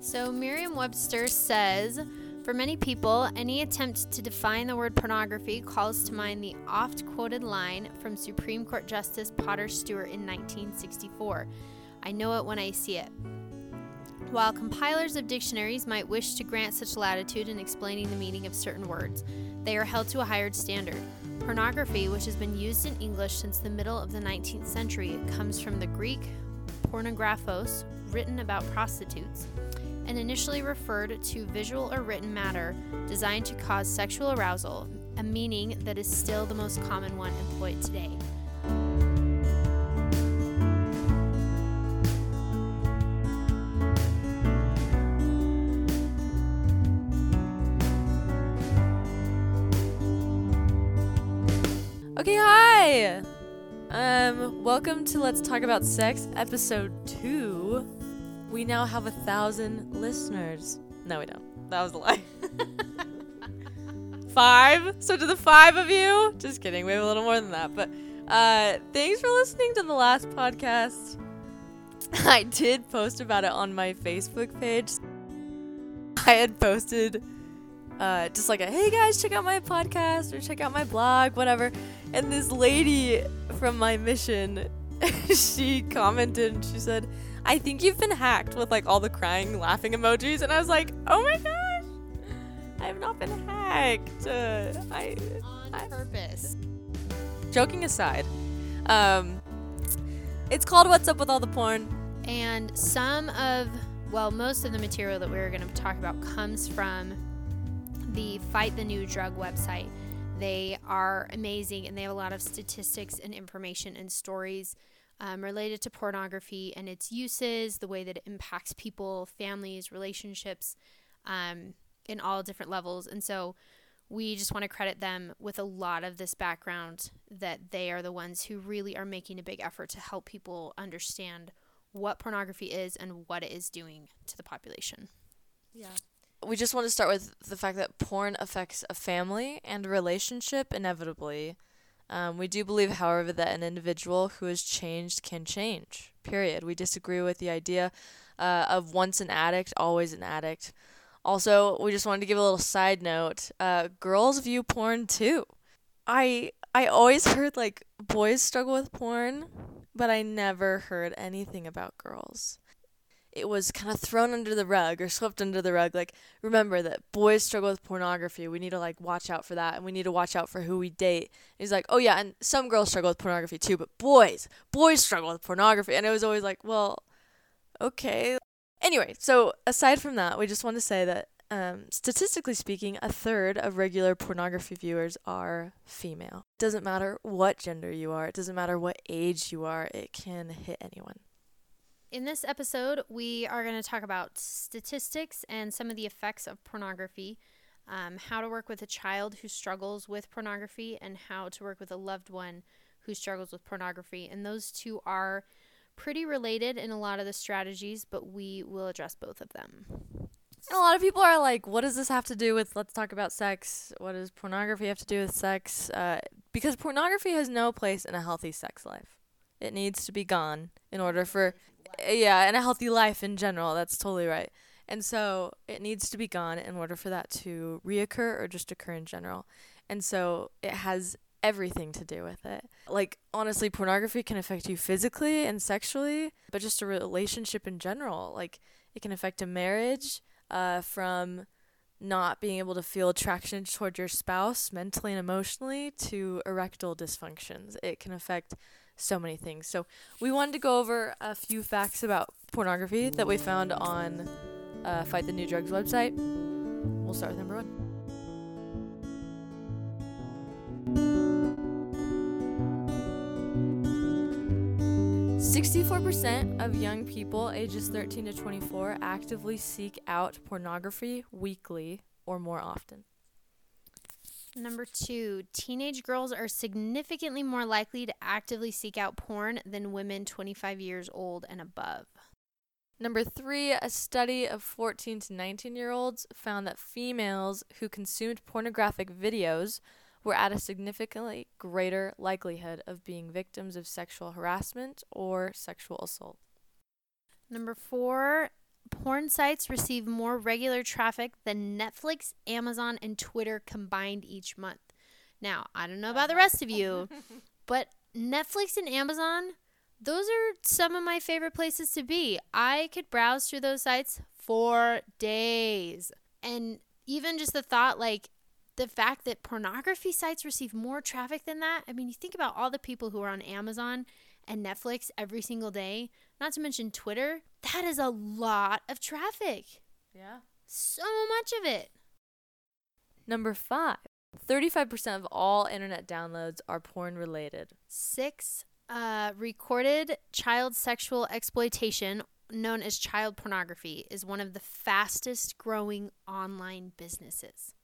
So Merriam Webster says For many people, any attempt to define the word pornography calls to mind the oft quoted line from Supreme Court Justice Potter Stewart in 1964 I know it when I see it. While compilers of dictionaries might wish to grant such latitude in explaining the meaning of certain words, they are held to a higher standard. Pornography, which has been used in English since the middle of the 19th century, comes from the Greek pornographos, written about prostitutes, and initially referred to visual or written matter designed to cause sexual arousal, a meaning that is still the most common one employed today. Okay, hi. Um, welcome to Let's Talk About Sex, episode two. We now have a thousand listeners. No, we don't. That was a lie. five. So to the five of you, just kidding. We have a little more than that. But uh, thanks for listening to the last podcast. I did post about it on my Facebook page. I had posted uh, just like a hey guys, check out my podcast or check out my blog, whatever. And this lady from my mission, she commented and she said, I think you've been hacked with like all the crying, laughing emojis. And I was like, oh my gosh, I have not been hacked. Uh, I, On I- purpose. joking aside, um, it's called What's Up with All the Porn. And some of, well, most of the material that we're going to talk about comes from the Fight the New Drug website. They are amazing and they have a lot of statistics and information and stories um, related to pornography and its uses, the way that it impacts people, families, relationships, um, in all different levels. And so we just want to credit them with a lot of this background that they are the ones who really are making a big effort to help people understand what pornography is and what it is doing to the population. Yeah. We just want to start with the fact that porn affects a family and a relationship inevitably. Um, we do believe, however, that an individual who is changed can change. Period. We disagree with the idea uh, of once an addict, always an addict. Also, we just wanted to give a little side note. Uh, girls view porn too. I I always heard like boys struggle with porn, but I never heard anything about girls it was kind of thrown under the rug or swept under the rug. Like, remember that boys struggle with pornography. We need to like watch out for that, and we need to watch out for who we date. And he's like, oh yeah, and some girls struggle with pornography too, but boys, boys struggle with pornography. And it was always like, well, okay. Anyway, so aside from that, we just want to say that um, statistically speaking, a third of regular pornography viewers are female. It Doesn't matter what gender you are. It doesn't matter what age you are. It can hit anyone. In this episode, we are going to talk about statistics and some of the effects of pornography, um, how to work with a child who struggles with pornography, and how to work with a loved one who struggles with pornography. And those two are pretty related in a lot of the strategies, but we will address both of them. A lot of people are like, what does this have to do with let's talk about sex? What does pornography have to do with sex? Uh, because pornography has no place in a healthy sex life. It needs to be gone in order for, yeah, and a healthy life in general. That's totally right. And so it needs to be gone in order for that to reoccur or just occur in general. And so it has everything to do with it. Like, honestly, pornography can affect you physically and sexually, but just a relationship in general. Like, it can affect a marriage uh, from not being able to feel attraction toward your spouse mentally and emotionally to erectile dysfunctions. It can affect so many things. So, we wanted to go over a few facts about pornography that we found on uh, Fight the New Drugs website. We'll start with number one. 64% of young people ages 13 to 24 actively seek out pornography weekly or more often. Number two, teenage girls are significantly more likely to actively seek out porn than women 25 years old and above. Number three, a study of 14 to 19 year olds found that females who consumed pornographic videos were at a significantly greater likelihood of being victims of sexual harassment or sexual assault. Number four, porn sites receive more regular traffic than Netflix, Amazon, and Twitter combined each month. Now, I don't know about the rest of you, but Netflix and Amazon, those are some of my favorite places to be. I could browse through those sites for days. And even just the thought, like, the fact that pornography sites receive more traffic than that. I mean, you think about all the people who are on Amazon and Netflix every single day, not to mention Twitter. That is a lot of traffic. Yeah. So much of it. Number five, 35% of all internet downloads are porn related. Six, uh, recorded child sexual exploitation, known as child pornography, is one of the fastest growing online businesses.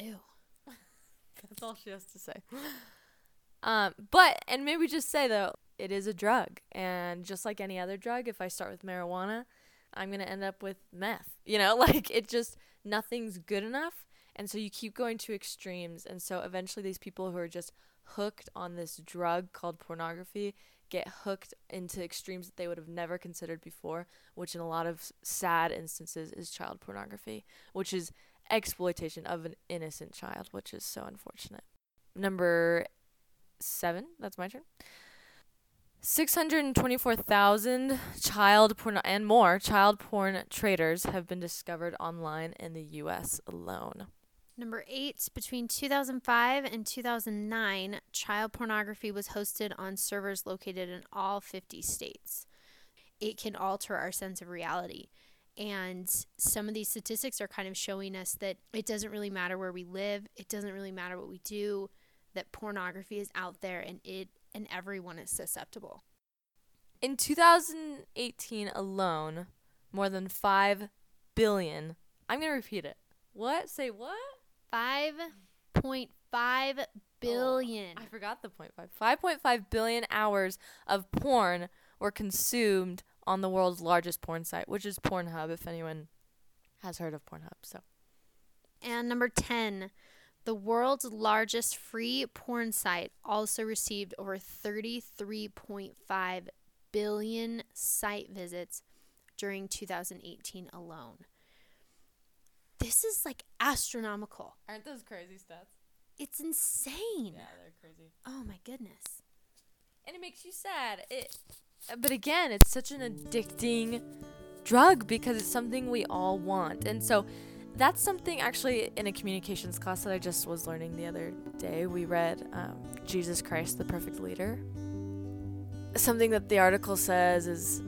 Ew. That's all she has to say. Um, but and maybe just say though, it is a drug, and just like any other drug, if I start with marijuana, I'm gonna end up with meth. You know, like it just nothing's good enough, and so you keep going to extremes, and so eventually these people who are just hooked on this drug called pornography get hooked into extremes that they would have never considered before, which in a lot of sad instances is child pornography, which is exploitation of an innocent child, which is so unfortunate. Number seven, that's my turn. 624,000 child porn and more child porn traders have been discovered online in the US alone. Number eight, between 2005 and 2009, child pornography was hosted on servers located in all 50 states. It can alter our sense of reality. And some of these statistics are kind of showing us that it doesn't really matter where we live, it doesn't really matter what we do, that pornography is out there and it and everyone is susceptible. In 2018 alone, more than 5 billion. I'm going to repeat it. What? Say what? 5.5 billion. I forgot the point 5. 5.5 billion hours of porn were consumed on the world's largest porn site, which is Pornhub if anyone has heard of Pornhub. So, And number 10, the world's largest free porn site also received over 33.5 billion site visits during 2018 alone. This is like astronomical. aren't those crazy stats? It's insane. Yeah, they're crazy. Oh my goodness. and it makes you sad. It, but again, it's such an addicting drug because it's something we all want, and so that's something actually in a communications class that I just was learning the other day. We read um, Jesus Christ, the Perfect Leader. Something that the article says is,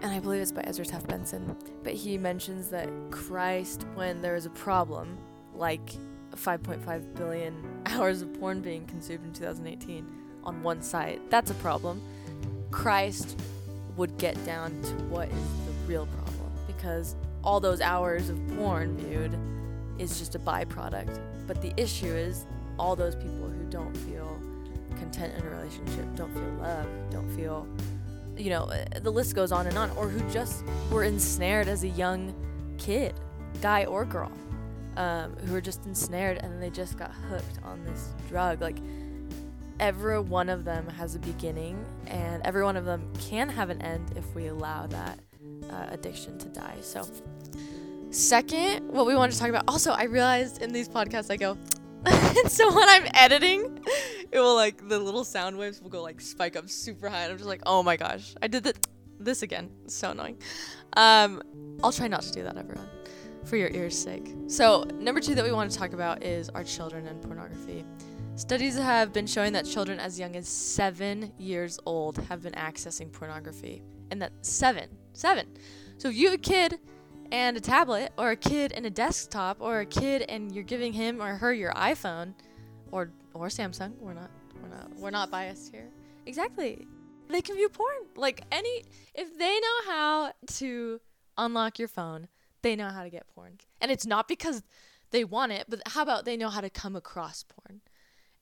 and I believe it's by Ezra Taft Benson, but he mentions that Christ, when there is a problem, like 5.5 billion hours of porn being consumed in 2018 on one site, that's a problem. Christ would get down to what is the real problem because all those hours of porn viewed is just a byproduct. But the issue is all those people who don't feel content in a relationship, don't feel love, don't feel, you know, uh, the list goes on and on, or who just were ensnared as a young kid, guy or girl, um, who were just ensnared and they just got hooked on this drug. Like, every one of them has a beginning, and every one of them can have an end if we allow that uh, addiction to die. So, second, what we want to talk about. Also, I realized in these podcasts, I go, so when I'm editing, it will like the little sound waves will go like spike up super high, and I'm just like, oh my gosh, I did th- this again. It's so annoying. Um, I'll try not to do that, everyone, for your ears' sake. So, number two that we want to talk about is our children and pornography. Studies have been showing that children as young as seven years old have been accessing pornography. And that seven, seven. So if you have a kid and a tablet, or a kid and a desktop, or a kid and you're giving him or her your iPhone, or or Samsung, we're not we're not we're not biased here. Exactly. They can view porn. Like any if they know how to unlock your phone, they know how to get porn. And it's not because they want it, but how about they know how to come across porn?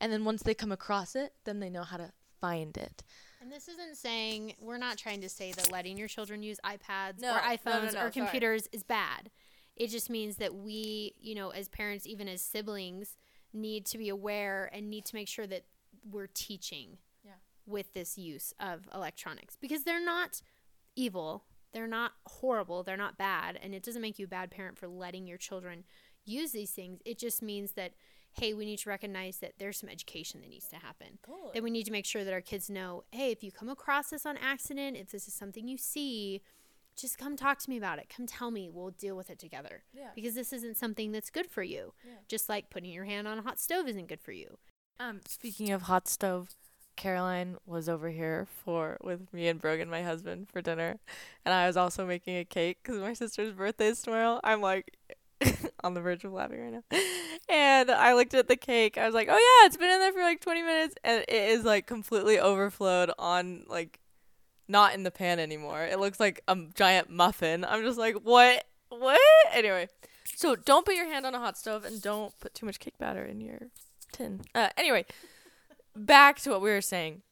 And then once they come across it, then they know how to find it. And this isn't saying we're not trying to say that letting your children use iPads No, or no, no, iPhones no, or sorry. computers is bad. It just means that we, you know, as parents, even as siblings, need to be aware and need to make sure that we're teaching Yeah. with this use of electronics because they're not evil they're not horrible they're not bad and it doesn't make you a bad parent for letting your children use these things it just means that hey we need to recognize that there's some education that needs to happen Totally. that we need to make sure that our kids know hey if you come across this on accident if this is something you see just come talk to me about it come tell me we'll deal with it together Yeah. because this isn't something that's good for you Yeah. just like putting your hand on a hot stove isn't good for you Um, speaking of hot stove, Caroline was over here for with me and Brogan, my husband, for dinner, and I was also making a cake because my sister's birthday is tomorrow. I'm like on the verge of laughing right now, and I looked at the cake. I was like, "Oh yeah, it's been in there for like 20 minutes, and it is like completely overflowed on like not in the pan anymore. It looks like a giant muffin. I'm just like, what, what? Anyway, so don't put your hand on a hot stove and don't put too much cake batter in your tin. Uh, anyway, back to what we were saying.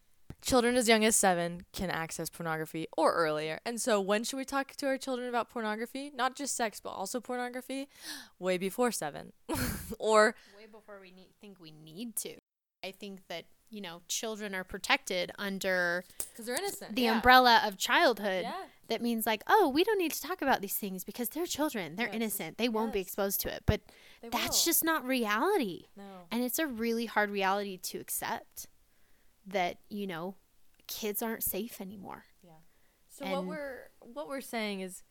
Children as young as seven can access pornography or earlier. And so, when should we talk to our children about pornography? Not just sex, but also pornography? Way before seven. or, way before we need, think we need to. I think that, you know, children are protected under because they're innocent. the umbrella of childhood. Yeah. That means, like, oh, we don't need to talk about these things because they're children. They're Yes. innocent. They won't be exposed to it. But They that's will. just not reality. No. And it's a really hard reality to accept that, you know, kids aren't safe anymore. Yeah. So what And- we're what we're saying is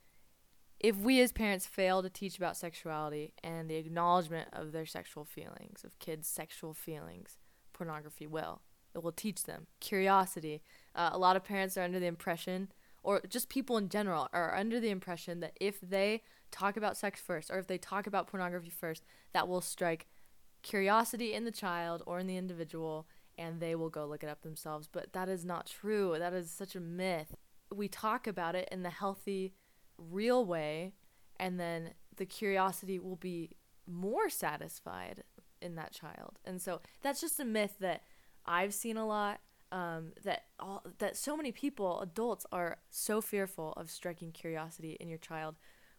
if we as parents fail to teach about sexuality and the acknowledgement of their sexual feelings, of kids' sexual feelings, pornography will. It will teach them curiosity. Uh, a lot of parents are under the impression, or just people in general, are under the impression that if they talk about sex first, or if they talk about pornography first, that will strike curiosity in the child or in the individual, and they will go look it up themselves. But that is not true. That is such a myth we talk about it in the healthy, real way, and then the curiosity will be more satisfied in that child. And so that's just a myth that I've seen a lot. Um, that all that so many people, adults, are so fearful of striking curiosity in your child,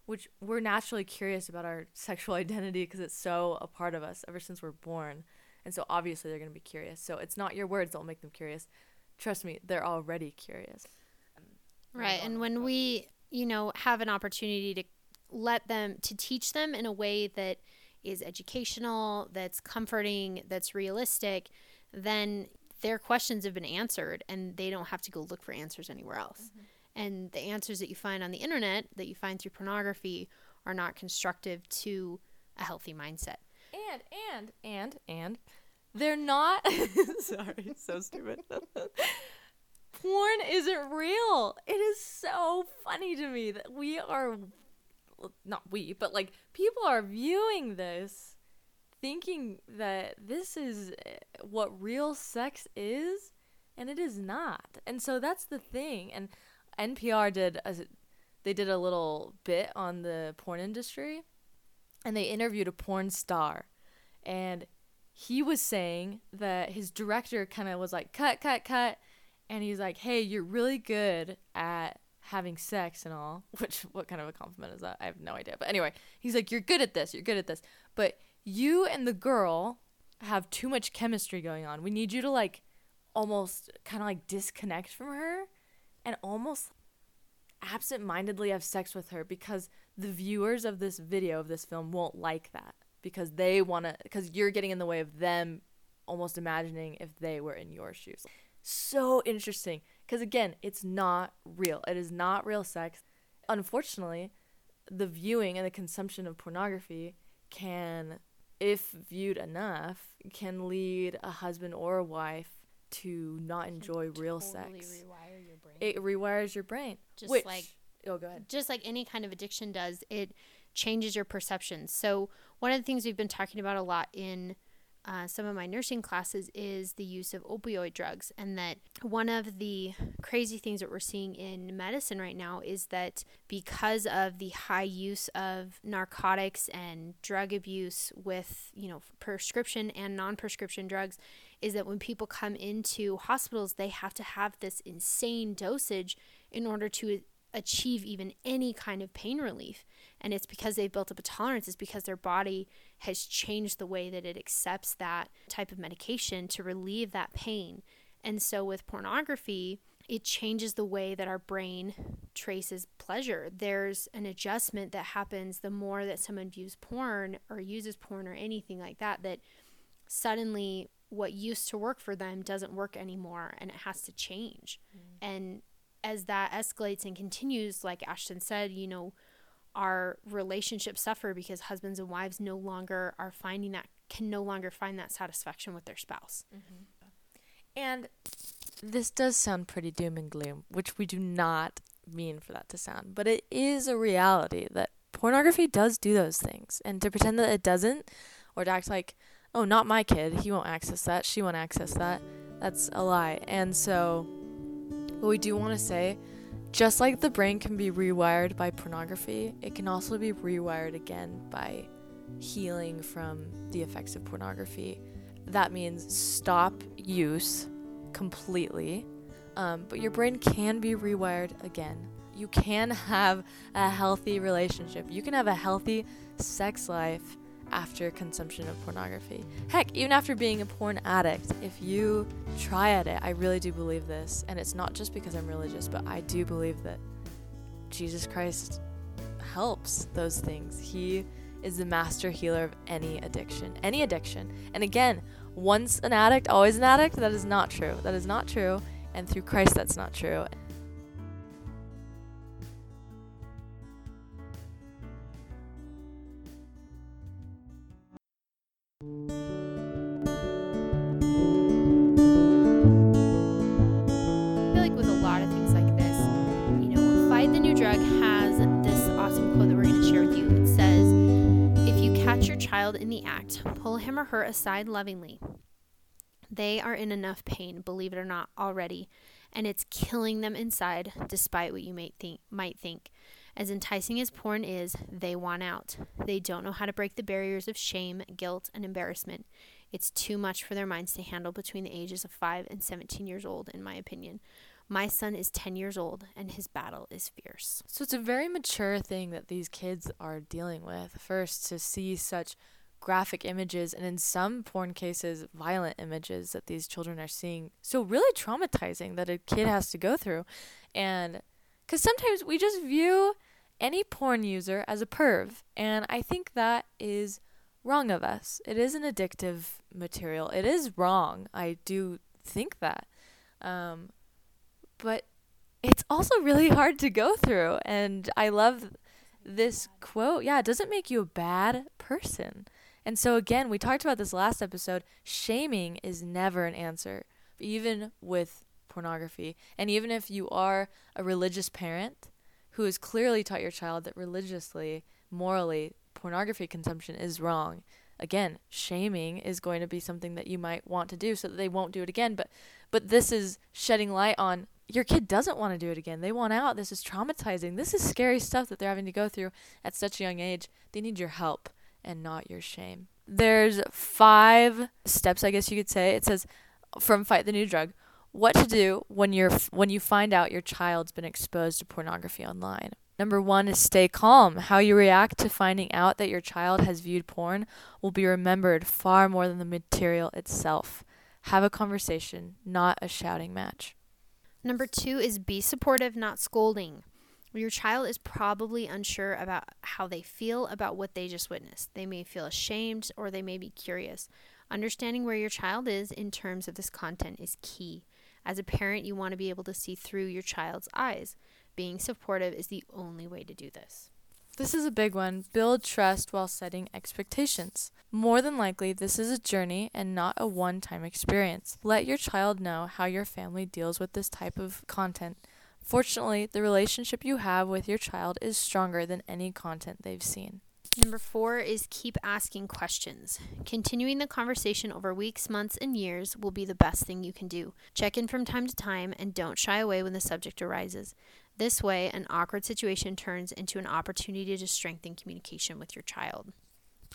which we're naturally curious about our sexual identity because it's so a part of us ever since we're born. And so obviously they're going to be curious. So it's not your words that will make them curious. Trust me, they're already curious. Right. And when we, you know, have an opportunity to let them, to teach them in a way that is educational, that's comforting, that's realistic, then their questions have been answered and they don't have to go look for answers anywhere else. Mm-hmm. And the answers that you find on the internet, that you find through pornography, are not constructive to a healthy mindset. And and and and they're not sorry, so stupid. Porn isn't real. It is so funny to me that we are not we, but like people are viewing this thinking that this is eh, what real sex is and it is not. And so that's the thing. And NPR did a, they did a little bit on the porn industry and they interviewed a porn star and he was saying that his director kind of was like cut cut cut and he's like hey you're really good at having sex and all which what kind of a compliment is that? I have no idea. But anyway he's like you're good at this you're good at this. But you and the girl have too much chemistry going on. We need you to like almost kind of like disconnect from her and almost absent-mindedly have sex with her because the viewers of this video of this film won't like that because they want to because you're getting in the way of them almost imagining if they were in your shoes. So interesting because again it's not real. It is not real sex. Unfortunately the viewing and the consumption of pornography can if viewed enough can lead a husband or a wife to not enjoy real sex. rewire your brain. it rewires your brain Just which, like- oh go ahead. just like any kind of addiction does, it changes your perceptions. So, one of the things we've been talking about a lot in uh, some of my nursing classes is the use of opioid drugs. And that one of the crazy things that we're seeing in medicine right now is that because of the high use of narcotics and drug abuse with, you know, prescription and non prescription drugs, is that when people come into hospitals, they have to have this insane dosage in order to achieve even any kind of pain relief. And it's because they've built up a tolerance, it's because their body has changed the way that it accepts that type of medication to relieve that pain. And so with pornography, it changes the way that our brain traces pleasure. There's an adjustment that happens the more that someone views porn or uses porn or anything like that, that suddenly what used to work for them doesn't work anymore and it has to change. Mm. And as that escalates and continues, like Ashton said, you know, our relationships suffer because husbands and wives no longer are finding that, can no longer find that satisfaction with their spouse. Mm-hmm. And this does sound pretty doom and gloom, which we do not mean for that to sound, but it is a reality that pornography does do those things. And to pretend that it doesn't, or to act like, oh, not my kid, he won't access that, she won't access that, that's a lie. And so, what we do want to say, just like the brain can be rewired by pornography, it can also be rewired again by healing from the effects of pornography. That means stop use completely, um, but your brain can be rewired again. You can have a healthy relationship. You can have a healthy sex life after consumption of pornography. Heck, even after being a porn addict, if you try at it, I really do believe this. And it's not just because I'm religious, but I do believe that Jesus Christ helps those things. He is the master healer of any addiction. Any addiction. And again, once an addict, always an addict, that is not true. That is not true. And through Christ, that's not true. Child in the act, pull him or her aside lovingly. They are in enough pain, believe it or not, already, and it's killing them inside, despite what you might think. Might think. As enticing as porn is, they want out. They don't know how to break the barriers of shame, guilt, and embarrassment. It's too much for their minds to handle between the ages of 5 and 17 years old, in my opinion. My son is 10 years old and his battle is fierce. So it's a very mature thing that these kids are dealing with. First, to see such graphic images and in some porn cases violent images that these children are seeing so really traumatizing that a kid has to go through and cuz sometimes we just view any porn user as a perv and i think that is wrong of us it is an addictive material it is wrong i do think that um, but it's also really hard to go through. And I love this quote. Yeah, it doesn't make you a bad person. And so, again, we talked about this last episode. Shaming is never an answer, even with pornography. And even if you are a religious parent who has clearly taught your child that religiously, morally, pornography consumption is wrong, again, shaming is going to be something that you might want to do so that they won't do it again. But but this is shedding light on your kid doesn't want to do it again. They want out. This is traumatizing. This is scary stuff that they're having to go through at such a young age. They need your help and not your shame. There's five steps, I guess you could say. It says from Fight the New Drug, what to do when you're when you find out your child's been exposed to pornography online. Number 1 is stay calm. How you react to finding out that your child has viewed porn will be remembered far more than the material itself. Have a conversation, not a shouting match. Number two is be supportive, not scolding. Your child is probably unsure about how they feel about what they just witnessed. They may feel ashamed or they may be curious. Understanding where your child is in terms of this content is key. As a parent, you want to be able to see through your child's eyes. Being supportive is the only way to do this. This is a big one. Build trust while setting expectations. More than likely, this is a journey and not a one time experience. Let your child know how your family deals with this type of content. Fortunately, the relationship you have with your child is stronger than any content they've seen. Number four is keep asking questions. Continuing the conversation over weeks, months, and years will be the best thing you can do. Check in from time to time and don't shy away when the subject arises. This way, an awkward situation turns into an opportunity to strengthen communication with your child.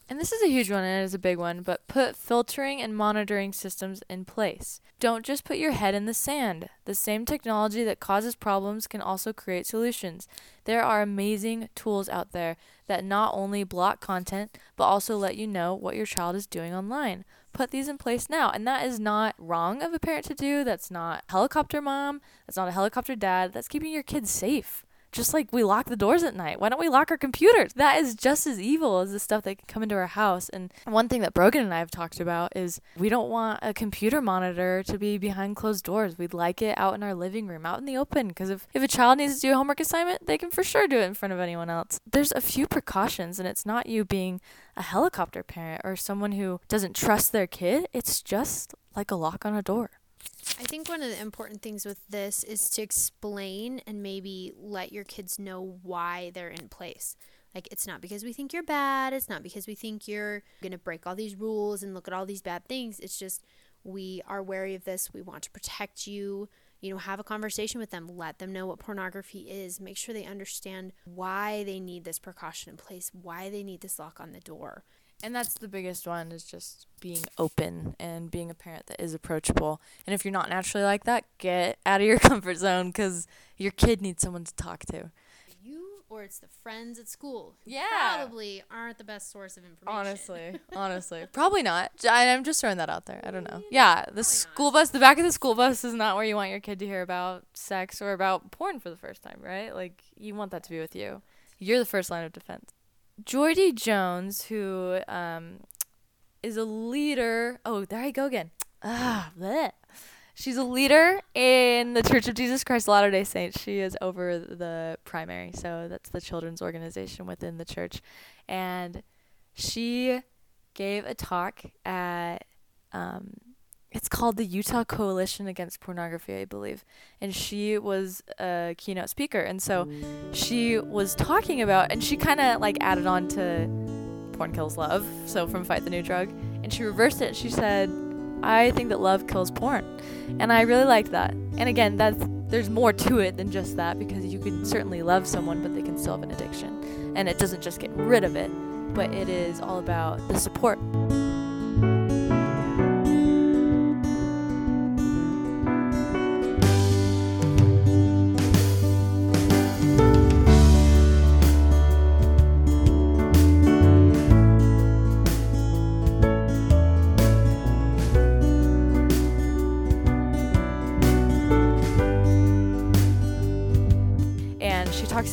And this is a huge one and it is a big one, but put filtering and monitoring systems in place. Don't just put your head in the sand. The same technology that causes problems can also create solutions. There are amazing tools out there that not only block content, but also let you know what your child is doing online. Put these in place now. And that is not wrong of a parent to do. That's not helicopter mom. That's not a helicopter dad. That's keeping your kids safe just like we lock the doors at night. Why don't we lock our computers? That is just as evil as the stuff that can come into our house. And one thing that Brogan and I have talked about is we don't want a computer monitor to be behind closed doors. We'd like it out in our living room, out in the open. Because if, if a child needs to do a homework assignment, they can for sure do it in front of anyone else. There's a few precautions, and it's not you being a helicopter parent or someone who doesn't trust their kid. It's just like a lock on a door. I think one of the important things with this is to explain and maybe let your kids know why they're in place. Like, it's not because we think you're bad. It's not because we think you're going to break all these rules and look at all these bad things. It's just we are wary of this. We want to protect you. You know, have a conversation with them. Let them know what pornography is. Make sure they understand why they need this precaution in place, why they need this lock on the door. And that's the biggest one is just being open and being a parent that is approachable. And if you're not naturally like that, get out of your comfort zone because your kid needs someone to talk to. You or it's the friends at school. Yeah. Probably aren't the best source of information. Honestly, honestly, probably not. I, I'm just throwing that out there. I don't know. Yeah, the school bus, the back of the school bus is not where you want your kid to hear about sex or about porn for the first time, right? Like you want that to be with you. You're the first line of defense. Joy D. Jones, who um, is a leader. Oh, there I go again. Ah, bleh. She's a leader in the Church of Jesus Christ Latter day Saints. She is over the primary, so that's the children's organization within the church. And she gave a talk at um, it's called the Utah Coalition Against Pornography, I believe. And she was a keynote speaker. And so she was talking about, and she kind of like added on to Porn Kills Love, so from Fight the New Drug. And she reversed it. She said, I think that love kills porn. And I really liked that. And again, that's there's more to it than just that because you can certainly love someone, but they can still have an addiction. And it doesn't just get rid of it, but it is all about the support.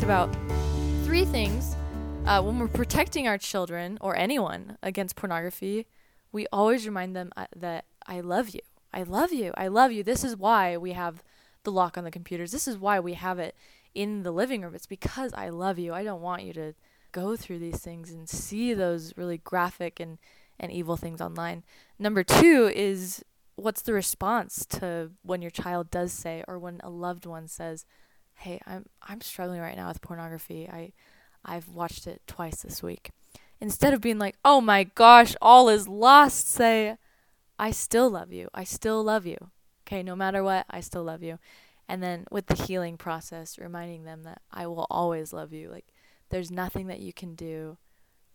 About three things uh, when we're protecting our children or anyone against pornography. We always remind them uh, that I love you. I love you. I love you. This is why we have the lock on the computers. This is why we have it in the living room. It's because I love you. I don't want you to go through these things and see those really graphic and, and evil things online. Number two is what's the response to when your child does say or when a loved one says, hey, I'm I'm struggling right now with pornography. I I've watched it twice this week. Instead of being like, "Oh my gosh, all is lost," say, "I still love you. I still love you." Okay, no matter what, I still love you. And then with the healing process, reminding them that I will always love you. Like there's nothing that you can do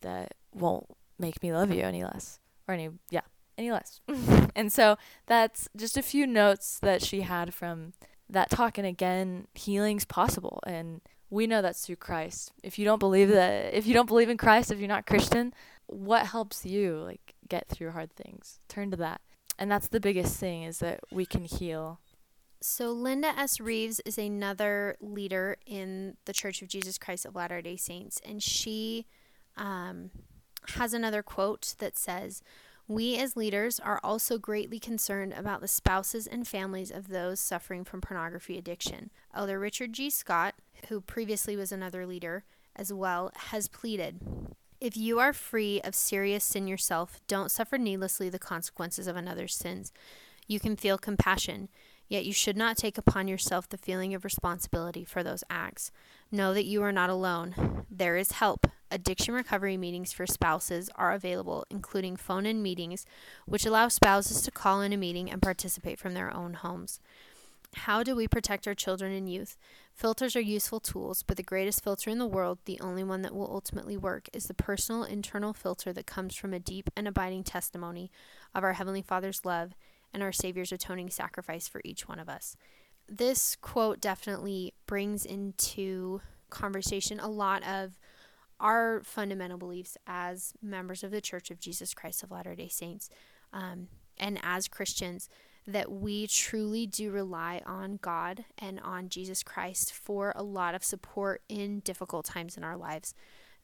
that won't make me love you any less or any yeah, any less. and so that's just a few notes that she had from that talk and again healing's possible and we know that's through Christ. If you don't believe that if you don't believe in Christ, if you're not Christian, what helps you like get through hard things? Turn to that. And that's the biggest thing is that we can heal. So Linda S. Reeves is another leader in the Church of Jesus Christ of Latter-day Saints and she um, has another quote that says we as leaders are also greatly concerned about the spouses and families of those suffering from pornography addiction. Elder Richard G. Scott, who previously was another leader as well, has pleaded If you are free of serious sin yourself, don't suffer needlessly the consequences of another's sins. You can feel compassion, yet you should not take upon yourself the feeling of responsibility for those acts. Know that you are not alone. There is help. Addiction recovery meetings for spouses are available, including phone in meetings, which allow spouses to call in a meeting and participate from their own homes. How do we protect our children and youth? Filters are useful tools, but the greatest filter in the world, the only one that will ultimately work, is the personal internal filter that comes from a deep and abiding testimony of our Heavenly Father's love and our Savior's atoning sacrifice for each one of us. This quote definitely brings into conversation a lot of our fundamental beliefs as members of the Church of Jesus Christ of Latter day Saints um, and as Christians that we truly do rely on God and on Jesus Christ for a lot of support in difficult times in our lives.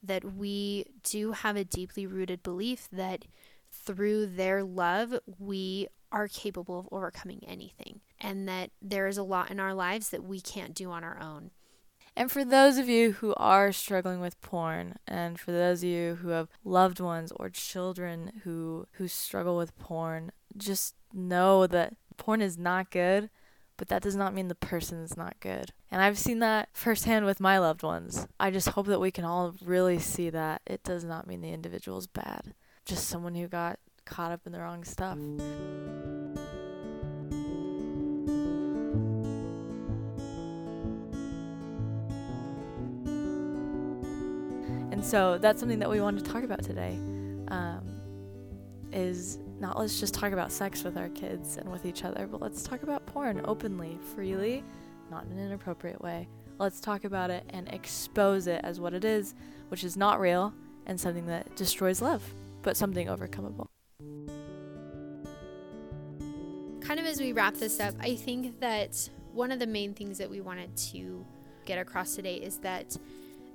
That we do have a deeply rooted belief that through their love, we are capable of overcoming anything, and that there is a lot in our lives that we can't do on our own. And for those of you who are struggling with porn, and for those of you who have loved ones or children who who struggle with porn, just know that porn is not good, but that does not mean the person is not good. And I've seen that firsthand with my loved ones. I just hope that we can all really see that it does not mean the individual is bad. Just someone who got caught up in the wrong stuff. So that's something that we want to talk about today. Um, is not let's just talk about sex with our kids and with each other, but let's talk about porn openly, freely, not in an inappropriate way. Let's talk about it and expose it as what it is, which is not real and something that destroys love, but something overcomable. Kind of as we wrap this up, I think that one of the main things that we wanted to get across today is that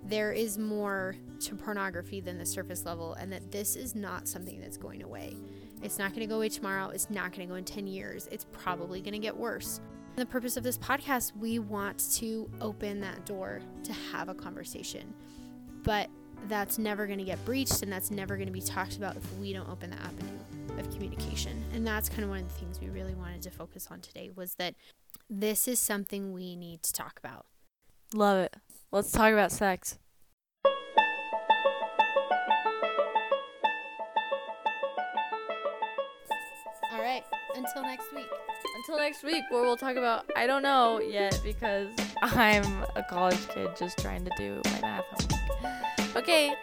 there is more to pornography than the surface level, and that this is not something that's going away. It's not going to go away tomorrow. It's not going to go in 10 years. It's probably going to get worse. The purpose of this podcast, we want to open that door to have a conversation. But that's never going to get breached and that's never going to be talked about if we don't open the avenue of communication. And that's kind of one of the things we really wanted to focus on today was that this is something we need to talk about. Love it. Let's talk about sex. All right. Until next week. Until next week, where we'll talk about, I don't know yet because I'm a college kid just trying to do my math homework. Okay,